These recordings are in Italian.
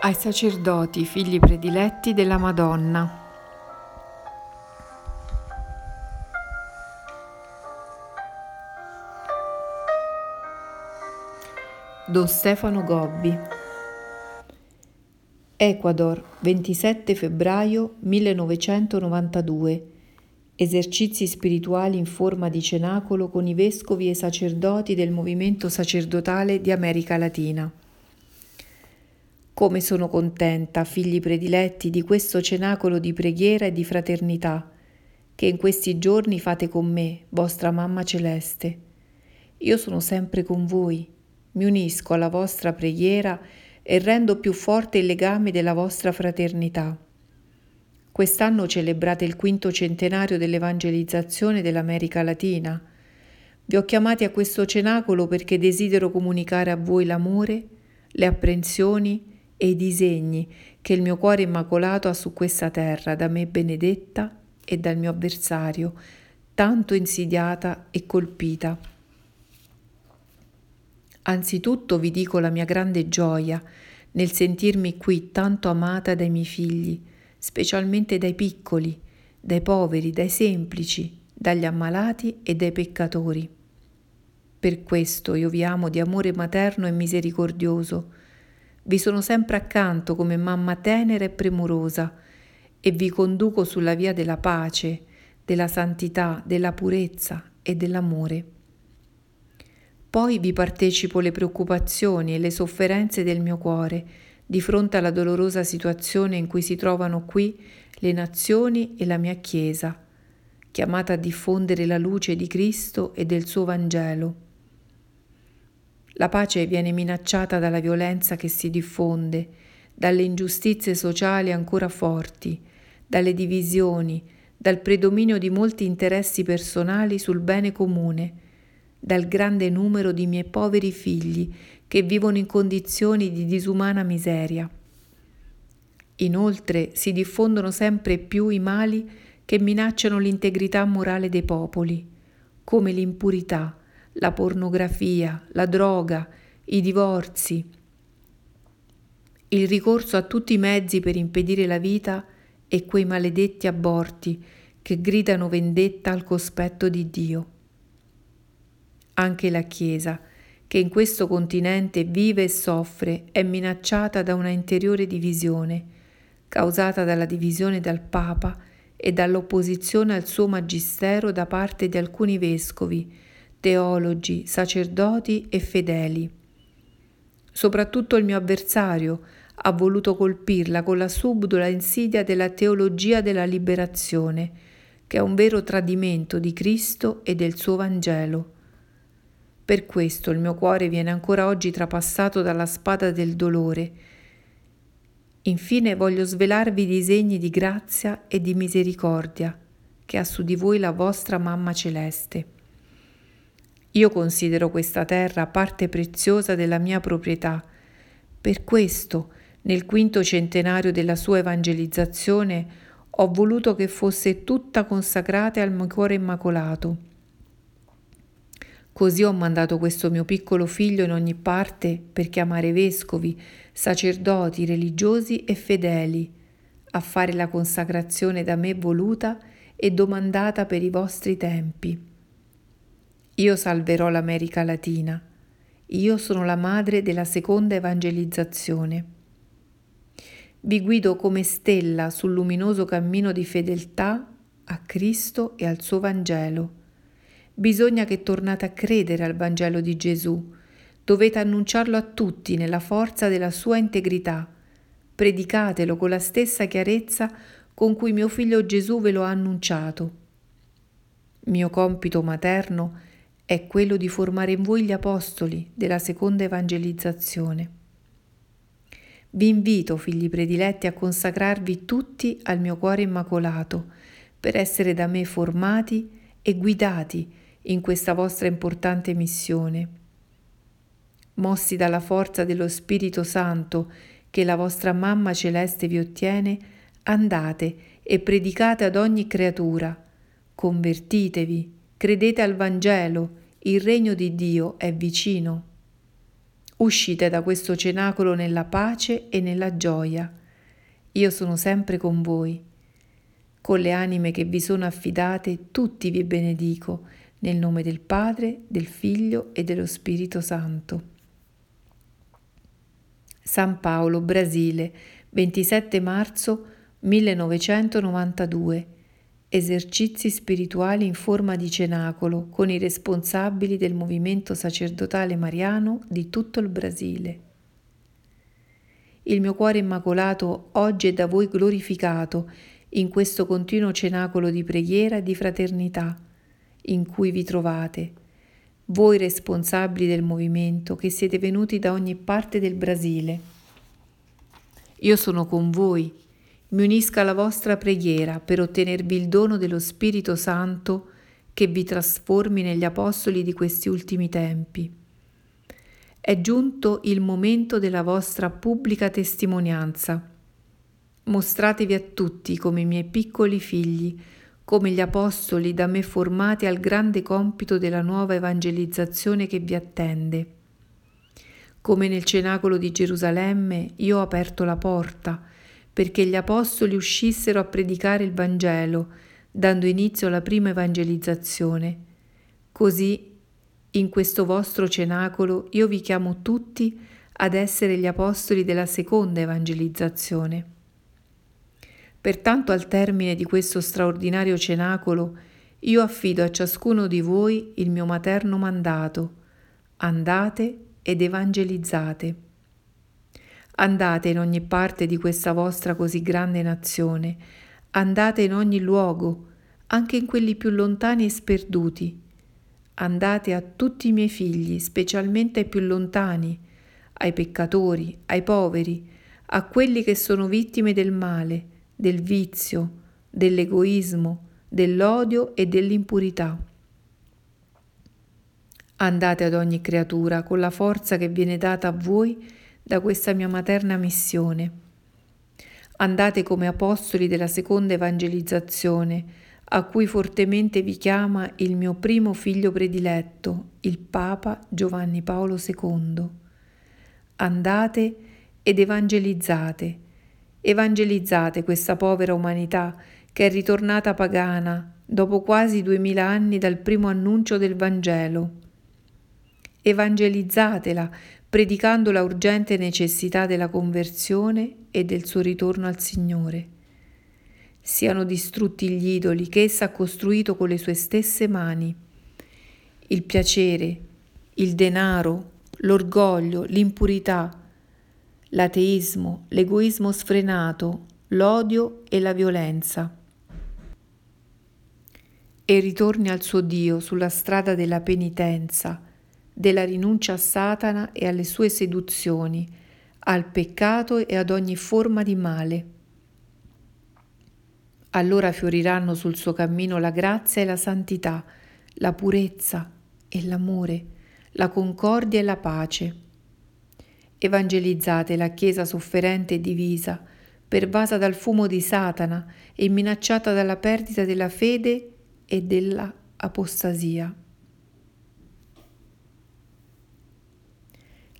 ai sacerdoti, figli prediletti della Madonna. Don Stefano Gobbi Ecuador, 27 febbraio 1992 Esercizi spirituali in forma di cenacolo con i vescovi e sacerdoti del movimento sacerdotale di America Latina. Come sono contenta, figli prediletti, di questo cenacolo di preghiera e di fraternità che in questi giorni fate con me, vostra mamma celeste. Io sono sempre con voi, mi unisco alla vostra preghiera e rendo più forte il legame della vostra fraternità. Quest'anno celebrate il quinto centenario dell'evangelizzazione dell'America Latina. Vi ho chiamati a questo cenacolo perché desidero comunicare a voi l'amore, le apprensioni e i disegni che il mio cuore immacolato ha su questa terra, da me benedetta e dal mio avversario, tanto insidiata e colpita. Anzitutto vi dico la mia grande gioia nel sentirmi qui tanto amata dai miei figli, specialmente dai piccoli, dai poveri, dai semplici, dagli ammalati e dai peccatori. Per questo io vi amo di amore materno e misericordioso, vi sono sempre accanto come mamma tenera e premurosa e vi conduco sulla via della pace, della santità, della purezza e dell'amore. Poi vi partecipo le preoccupazioni e le sofferenze del mio cuore di fronte alla dolorosa situazione in cui si trovano qui le nazioni e la mia Chiesa, chiamata a diffondere la luce di Cristo e del suo Vangelo la pace viene minacciata dalla violenza che si diffonde, dalle ingiustizie sociali ancora forti, dalle divisioni, dal predominio di molti interessi personali sul bene comune, dal grande numero di miei poveri figli che vivono in condizioni di disumana miseria. Inoltre si diffondono sempre più i mali che minacciano l'integrità morale dei popoli, come l'impurità, la pornografia, la droga, i divorzi, il ricorso a tutti i mezzi per impedire la vita e quei maledetti aborti che gridano vendetta al cospetto di Dio. Anche la Chiesa, che in questo continente vive e soffre, è minacciata da una interiore divisione, causata dalla divisione dal Papa e dall'opposizione al suo magistero da parte di alcuni vescovi, teologi, sacerdoti e fedeli. Soprattutto il mio avversario ha voluto colpirla con la subdola insidia della teologia della liberazione, che è un vero tradimento di Cristo e del suo Vangelo. Per questo il mio cuore viene ancora oggi trapassato dalla spada del dolore. Infine voglio svelarvi i disegni di grazia e di misericordia che ha su di voi la vostra Mamma Celeste. Io considero questa terra parte preziosa della mia proprietà. Per questo, nel quinto centenario della sua evangelizzazione, ho voluto che fosse tutta consacrata al mio cuore immacolato. Così ho mandato questo mio piccolo figlio in ogni parte per chiamare vescovi, sacerdoti, religiosi e fedeli, a fare la consacrazione da me voluta e domandata per i vostri tempi. Io salverò l'America Latina. Io sono la madre della seconda evangelizzazione. Vi guido come stella sul luminoso cammino di fedeltà a Cristo e al suo Vangelo. Bisogna che tornate a credere al Vangelo di Gesù. Dovete annunciarlo a tutti nella forza della sua integrità. Predicatelo con la stessa chiarezza con cui mio figlio Gesù ve lo ha annunciato. Mio compito materno è quello di formare in voi gli apostoli della seconda evangelizzazione. Vi invito, figli prediletti, a consacrarvi tutti al mio cuore immacolato, per essere da me formati e guidati in questa vostra importante missione. Mossi dalla forza dello Spirito Santo che la vostra mamma celeste vi ottiene, andate e predicate ad ogni creatura. Convertitevi, credete al Vangelo, il regno di Dio è vicino. Uscite da questo cenacolo nella pace e nella gioia. Io sono sempre con voi. Con le anime che vi sono affidate, tutti vi benedico, nel nome del Padre, del Figlio e dello Spirito Santo. San Paolo, Brasile, 27 marzo 1992. Esercizi spirituali in forma di cenacolo con i responsabili del movimento sacerdotale mariano di tutto il Brasile. Il mio cuore immacolato oggi è da voi glorificato in questo continuo cenacolo di preghiera e di fraternità in cui vi trovate voi responsabili del movimento che siete venuti da ogni parte del Brasile. Io sono con voi, mi unisco alla vostra preghiera per ottenervi il dono dello Spirito Santo che vi trasformi negli apostoli di questi ultimi tempi. È giunto il momento della vostra pubblica testimonianza. Mostratevi a tutti come i miei piccoli figli, come gli apostoli da me formati al grande compito della nuova evangelizzazione che vi attende. Come nel cenacolo di Gerusalemme io ho aperto la porta perché gli apostoli uscissero a predicare il Vangelo, dando inizio alla prima evangelizzazione. Così, in questo vostro cenacolo, io vi chiamo tutti ad essere gli apostoli della seconda evangelizzazione. Pertanto al termine di questo straordinario cenacolo io affido a ciascuno di voi il mio materno mandato. Andate ed evangelizzate. Andate in ogni parte di questa vostra così grande nazione, andate in ogni luogo, anche in quelli più lontani e sperduti. Andate a tutti i miei figli, specialmente ai più lontani, ai peccatori, ai poveri, a quelli che sono vittime del male, del vizio, dell'egoismo, dell'odio e dell'impurità. Andate ad ogni creatura con la forza che viene data a voi da questa mia materna missione. Andate come apostoli della seconda evangelizzazione, a cui fortemente vi chiama il mio primo figlio prediletto, il Papa Giovanni Paolo II. Andate ed evangelizzate Evangelizzate questa povera umanità che è ritornata pagana dopo quasi duemila anni dal primo annuncio del Vangelo. Evangelizzatela predicando la urgente necessità della conversione e del suo ritorno al Signore. Siano distrutti gli idoli che essa ha costruito con le sue stesse mani. Il piacere, il denaro, l'orgoglio, l'impurità, l'ateismo, l'egoismo sfrenato, l'odio e la violenza. E ritorni al suo Dio sulla strada della penitenza, della rinuncia a Satana e alle sue seduzioni, al peccato e ad ogni forma di male. Allora fioriranno sul suo cammino la grazia e la santità, la purezza e l'amore, la concordia e la pace Evangelizzate la Chiesa sofferente e divisa, pervasa dal fumo di Satana e minacciata dalla perdita della fede e della apostasia.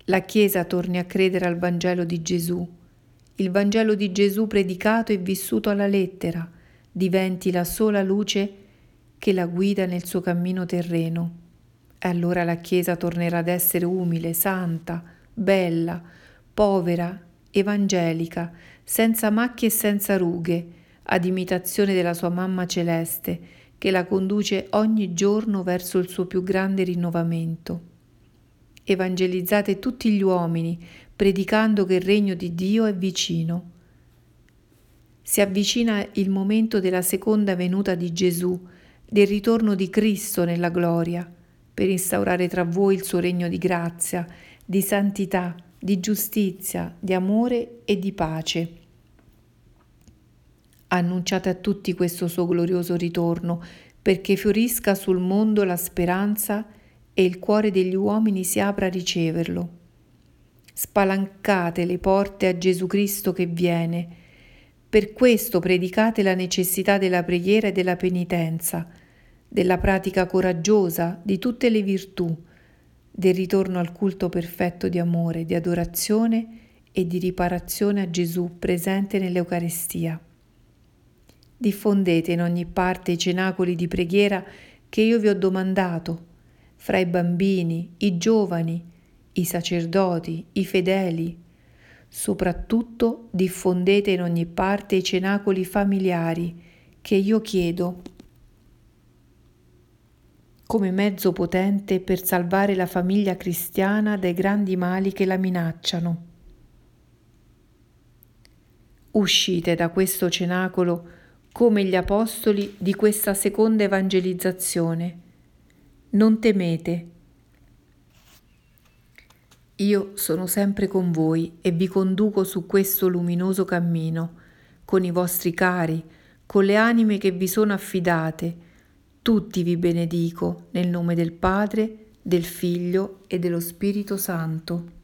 La Chiesa torni a credere al Vangelo di Gesù. Il Vangelo di Gesù predicato e vissuto alla lettera diventi la sola luce che la guida nel suo cammino terreno. E allora la Chiesa tornerà ad essere umile, santa, bella, povera, evangelica, senza macchie e senza rughe, ad imitazione della sua mamma celeste, che la conduce ogni giorno verso il suo più grande rinnovamento. Evangelizzate tutti gli uomini, predicando che il regno di Dio è vicino. Si avvicina il momento della seconda venuta di Gesù, del ritorno di Cristo nella gloria, per instaurare tra voi il suo regno di grazia di santità, di giustizia, di amore e di pace. Annunciate a tutti questo suo glorioso ritorno, perché fiorisca sul mondo la speranza e il cuore degli uomini si apra a riceverlo. Spalancate le porte a Gesù Cristo che viene. Per questo predicate la necessità della preghiera e della penitenza, della pratica coraggiosa di tutte le virtù, del ritorno al culto perfetto di amore, di adorazione e di riparazione a Gesù presente nell'Eucarestia. Diffondete in ogni parte i cenacoli di preghiera che io vi ho domandato, fra i bambini, i giovani, i sacerdoti, i fedeli. Soprattutto diffondete in ogni parte i cenacoli familiari che io chiedo come mezzo potente per salvare la famiglia cristiana dai grandi mali che la minacciano. Uscite da questo cenacolo come gli apostoli di questa seconda evangelizzazione. Non temete. Io sono sempre con voi e vi conduco su questo luminoso cammino, con i vostri cari, con le anime che vi sono affidate, tutti vi benedico nel nome del Padre, del Figlio e dello Spirito Santo.